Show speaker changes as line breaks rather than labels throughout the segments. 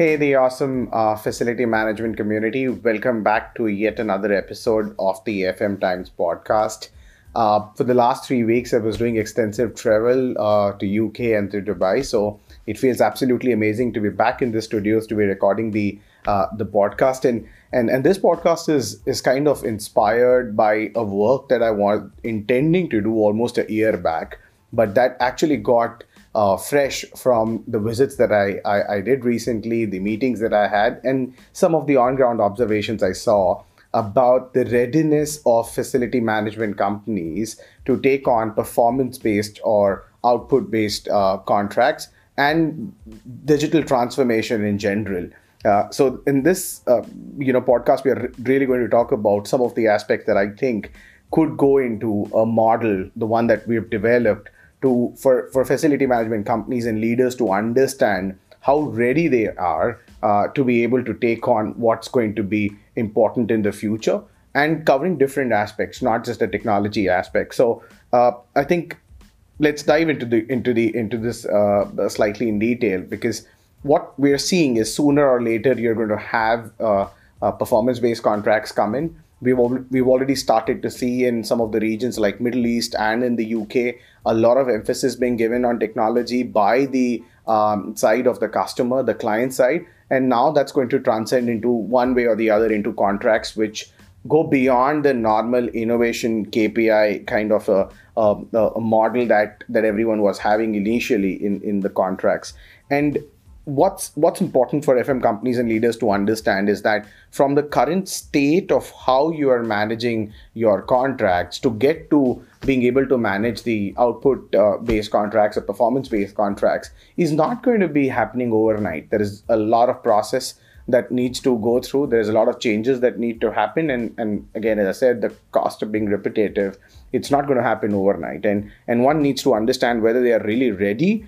Hey, the awesome uh, facility management community. Welcome back to yet another episode of the FM Times podcast. Uh, for the last three weeks, I was doing extensive travel uh, to UK and to Dubai. So it feels absolutely amazing to be back in the studios to be recording the uh, the podcast. And, and and this podcast is is kind of inspired by a work that I was intending to do almost a year back, but that actually got uh, fresh from the visits that I, I, I, did recently, the meetings that I had, and some of the on ground observations I saw about the readiness of facility management companies to take on performance based or output based uh, contracts and digital transformation in general. Uh, so in this uh, you know podcast, we are really going to talk about some of the aspects that I think could go into a model, the one that we've developed to for, for facility management companies and leaders to understand how ready they are uh, to be able to take on what's going to be important in the future and covering different aspects not just the technology aspect. So uh, i think let's dive into the into the into this uh, slightly in detail because what we're seeing is sooner or later you're going to have uh, uh, performance based contracts come in we've we've already started to see in some of the regions like Middle East and in the UK a lot of emphasis being given on technology by the um, side of the customer, the client side, and now that's going to transcend into one way or the other into contracts which go beyond the normal innovation KPI kind of a, a, a model that that everyone was having initially in in the contracts. And what's what's important for FM companies and leaders to understand is that from the current state of how you are managing your contracts to get to being able to manage the output uh, based contracts or performance based contracts is not going to be happening overnight. There is a lot of process that needs to go through. There's a lot of changes that need to happen, and and again, as I said, the cost of being repetitive, it's not going to happen overnight. And and one needs to understand whether they are really ready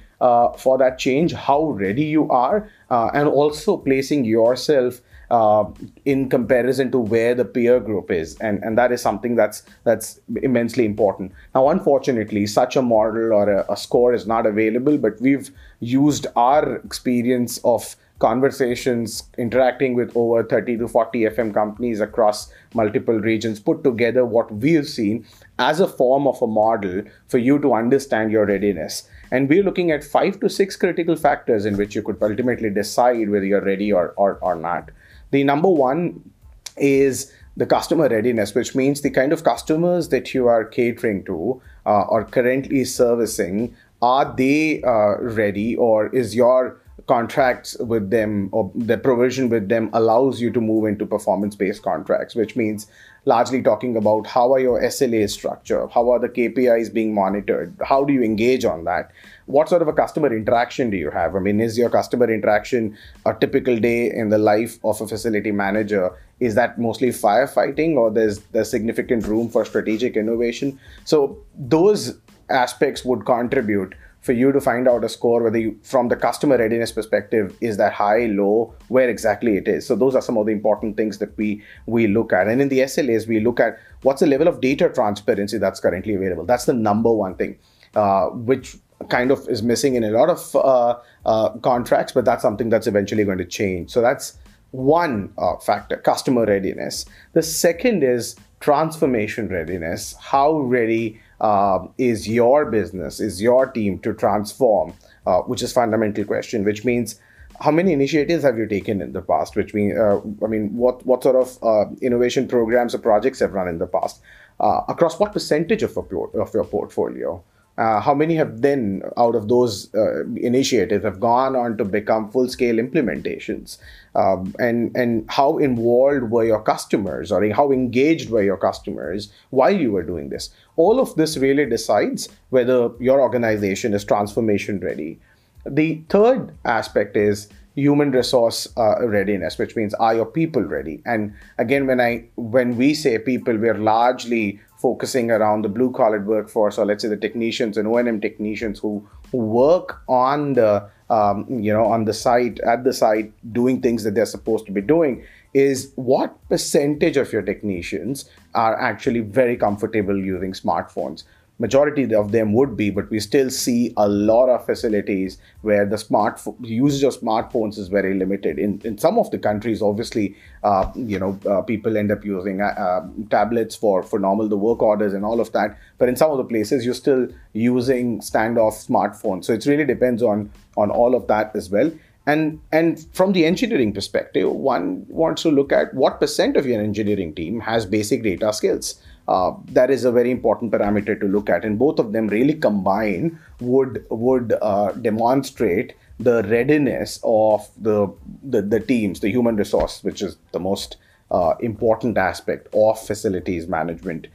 for that change, how ready you are, uh, and also placing yourself uh, in comparison to where the peer group is, and and that is something that's that's immensely important. Now, unfortunately, such a model or a, a score is not available, but we've used our experience of conversations interacting with over 30 to 40 FM companies across multiple regions, put together what we've seen as a form of a model for you to understand your readiness. And we're looking at five to six critical factors in which you could ultimately decide whether you're ready or, or, or not. The number one is the customer readiness, which means the kind of customers that you are catering to uh, or currently servicing, are they uh, ready or is your contracts with them or the provision with them allows you to move into performance based contracts which means largely talking about how are your SLA structure? How are the KPIs being monitored? How do you engage on that? What sort of a customer interaction do you have? I mean is your customer interaction a typical day in the life of a facility manager? Is that mostly firefighting or there's there's significant room for strategic innovation? So those aspects would contribute for you to find out a score whether you from the customer readiness perspective is that high low where exactly it is. So those are some of the important things that we we look at. And in the slas we look at what's the level of data transparency that's currently available. That's the number one thing uh, which kind of is missing in a lot of uh, uh, contracts but that's something that's eventually going to change. So that's one uh, factor customer readiness. The second is transformation readiness how ready uh, is your business, is your team to transform, uh, which is fundamental question, which means how many initiatives have you taken in the past? Which means, uh, I mean, what what sort of uh, innovation programs or projects have run in the past? Uh, across what percentage of, of your portfolio? Uh, how many have then, out of those uh, initiatives, have gone on to become full-scale implementations? Um, and and how involved were your customers, or how engaged were your customers while you were doing this? All of this really decides whether your organization is transformation ready. The third aspect is human resource uh, readiness which means are your people ready? And again when i when we say people we're largely focusing around the blue collar workforce or let's say the technicians and o&m technicians who, who work on the um, you know on the site at the site doing things that they're supposed to be doing is what percentage of your technicians are actually very comfortable using smartphones majority of them would be, but we still see a lot of facilities where the smart usage of smartphones is very limited. In in some of the countries, obviously, uh, you know, uh, people end up using uh, uh, tablets for for normal the work orders and all of that. But in some of the places, you're still using standoff smartphones. So it really depends on on all of that as well. And and from the engineering perspective, one wants to look at what percent of your engineering team has basic data skills. Uh, that is a very important parameter to look at, and both of them really combine would would uh, demonstrate the readiness of the, the, the teams, the human resource, which is the most uh, important aspect of facilities management.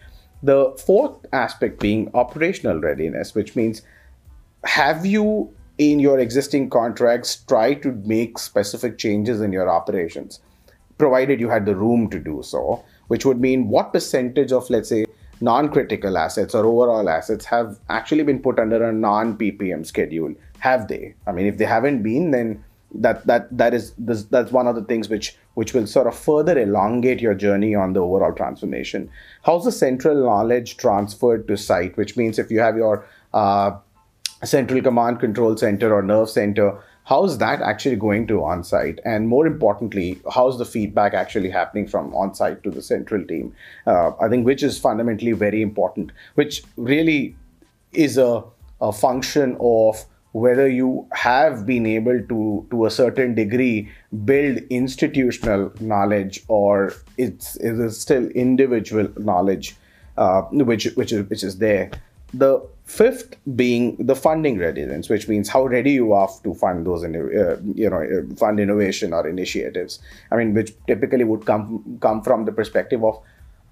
The fourth aspect being operational readiness, which means have you in your existing contracts try to make specific changes in your operations, provided you had the room to do so, which would mean what percentage of, let's say, non critical assets or overall assets have actually been put under a non PPM schedule? Have they? I mean, if they haven't been, then that that that is this, that's one of the things which which will sort of further elongate your journey on the overall transformation how's the central knowledge transferred to site which means if you have your uh, central command control center or nerve center how's that actually going to on site and more importantly how's the feedback actually happening from on site to the central team? Uh, i think which is fundamentally very important which really is a, a function of whether you have been able to to a certain degree build institutional knowledge or it's it is still individual knowledge uh, which which is which is there the fifth being the funding readiness, which means how ready you are to fund those, uh, you know, uh, fund innovation or initiatives. I mean, which typically would come come from the perspective of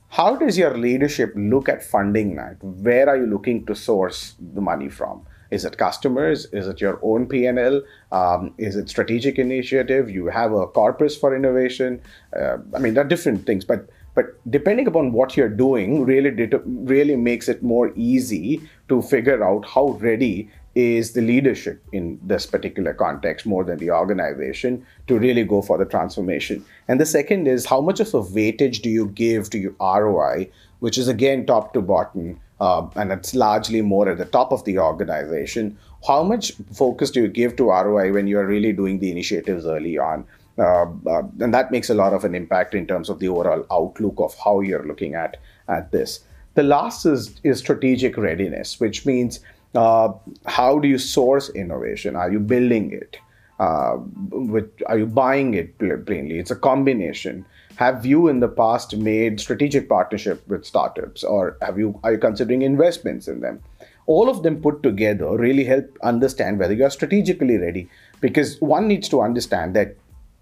how does your leadership look at funding that? Where are you looking to source the money from? Is it customers? Is it your own P&L? Um, is it strategic initiative? You have a corpus for innovation. Uh, I mean, there are different things, but but depending upon what you're doing, really really makes it more easy to figure out how ready is the leadership in this particular context more than the organization to really go for the transformation. And the second is how much of a weightage do you give to your ROI, which is again top to bottom, uh, and it's largely more at the top of the organization. How much focus do you give to ROI when you're really doing the initiatives early on? Uh, uh, and that makes a lot of an impact in terms of the overall outlook of how you're looking at, at this. The last is, is strategic readiness, which means uh, how do you source innovation? Are you building it? Uh, with, are you buying it plainly? It's a combination. Have you in the past made strategic partnership with startups, or have you are you considering investments in them? All of them put together really help understand whether you are strategically ready. Because one needs to understand that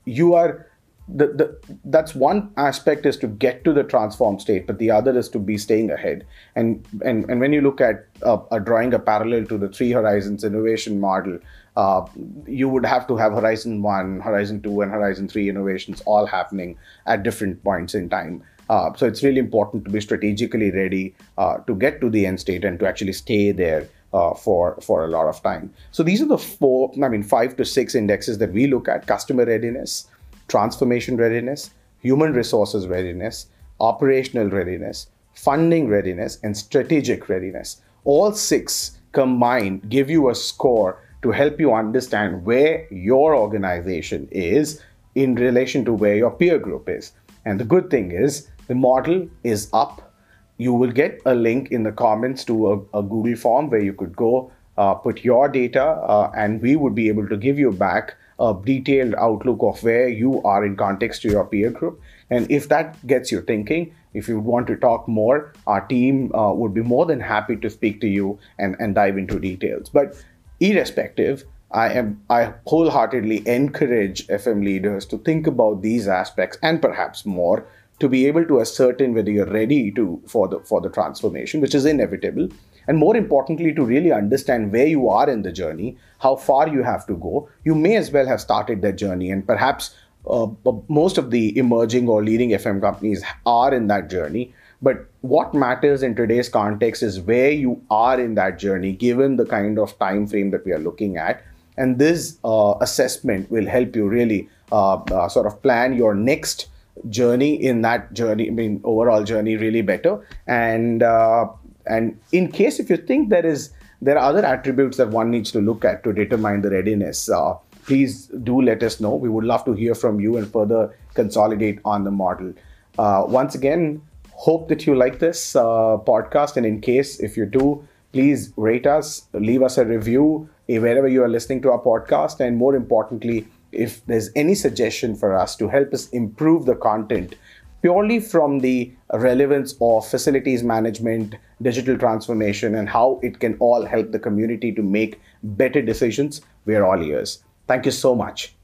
you are the, the that's one aspect is to get to the transform state but the other is to be staying ahead. And and, and when you look at drawing a parallel to the three horizons innovation model uh, you would have to have horizon 1 horizon 2 and horizon 3 innovations all happening at different points in time. Uh, so it's really important to be strategically ready uh, to get to the end state and to actually stay there uh, for for a lot of time. So these are the four, I mean, five to six indexes that we look at: customer readiness, transformation readiness, human resources readiness, operational readiness, funding readiness, and strategic readiness. All six combined give you a score to help you understand where your organization is in relation to where your peer group is. And the good thing is the model is up you will get a link in the comments to a, a Google form where you could go uh, put your data, uh, and we would be able to give you back a detailed outlook of where you are in context to your peer group. And if that gets you thinking, if you want to talk more, our team uh, would be more than happy to speak to you and, and dive into details. But irrespective, I am I wholeheartedly encourage FM leaders to think about these aspects and perhaps more to be able to ascertain whether you're ready to for the for the transformation, which is inevitable, and more importantly, to really understand where you are in the journey, how far you have to go. You may as well have started that journey, and perhaps uh, most of the emerging or leading FM companies are in that journey. But what matters in today's context is where you are in that journey, given the kind of time frame that we are looking at. And this uh, assessment will help you really uh, uh sort of plan your next journey in that journey, I mean, overall journey really better. And uh, and in case if you think there is there are other attributes that one needs to look at to determine the readiness, uh, please do let us know. We would love to hear from you and further consolidate on the model. Uh, once again, hope that you like this uh, podcast. And in case if you do, please rate us, leave us a review eh, wherever you are listening to our podcast. And more importantly, if there's any suggestion for us to help us improve the content purely from the relevance of facilities management, digital transformation, and how it can all help the community to make better decisions, we're all ears. Thank you so much.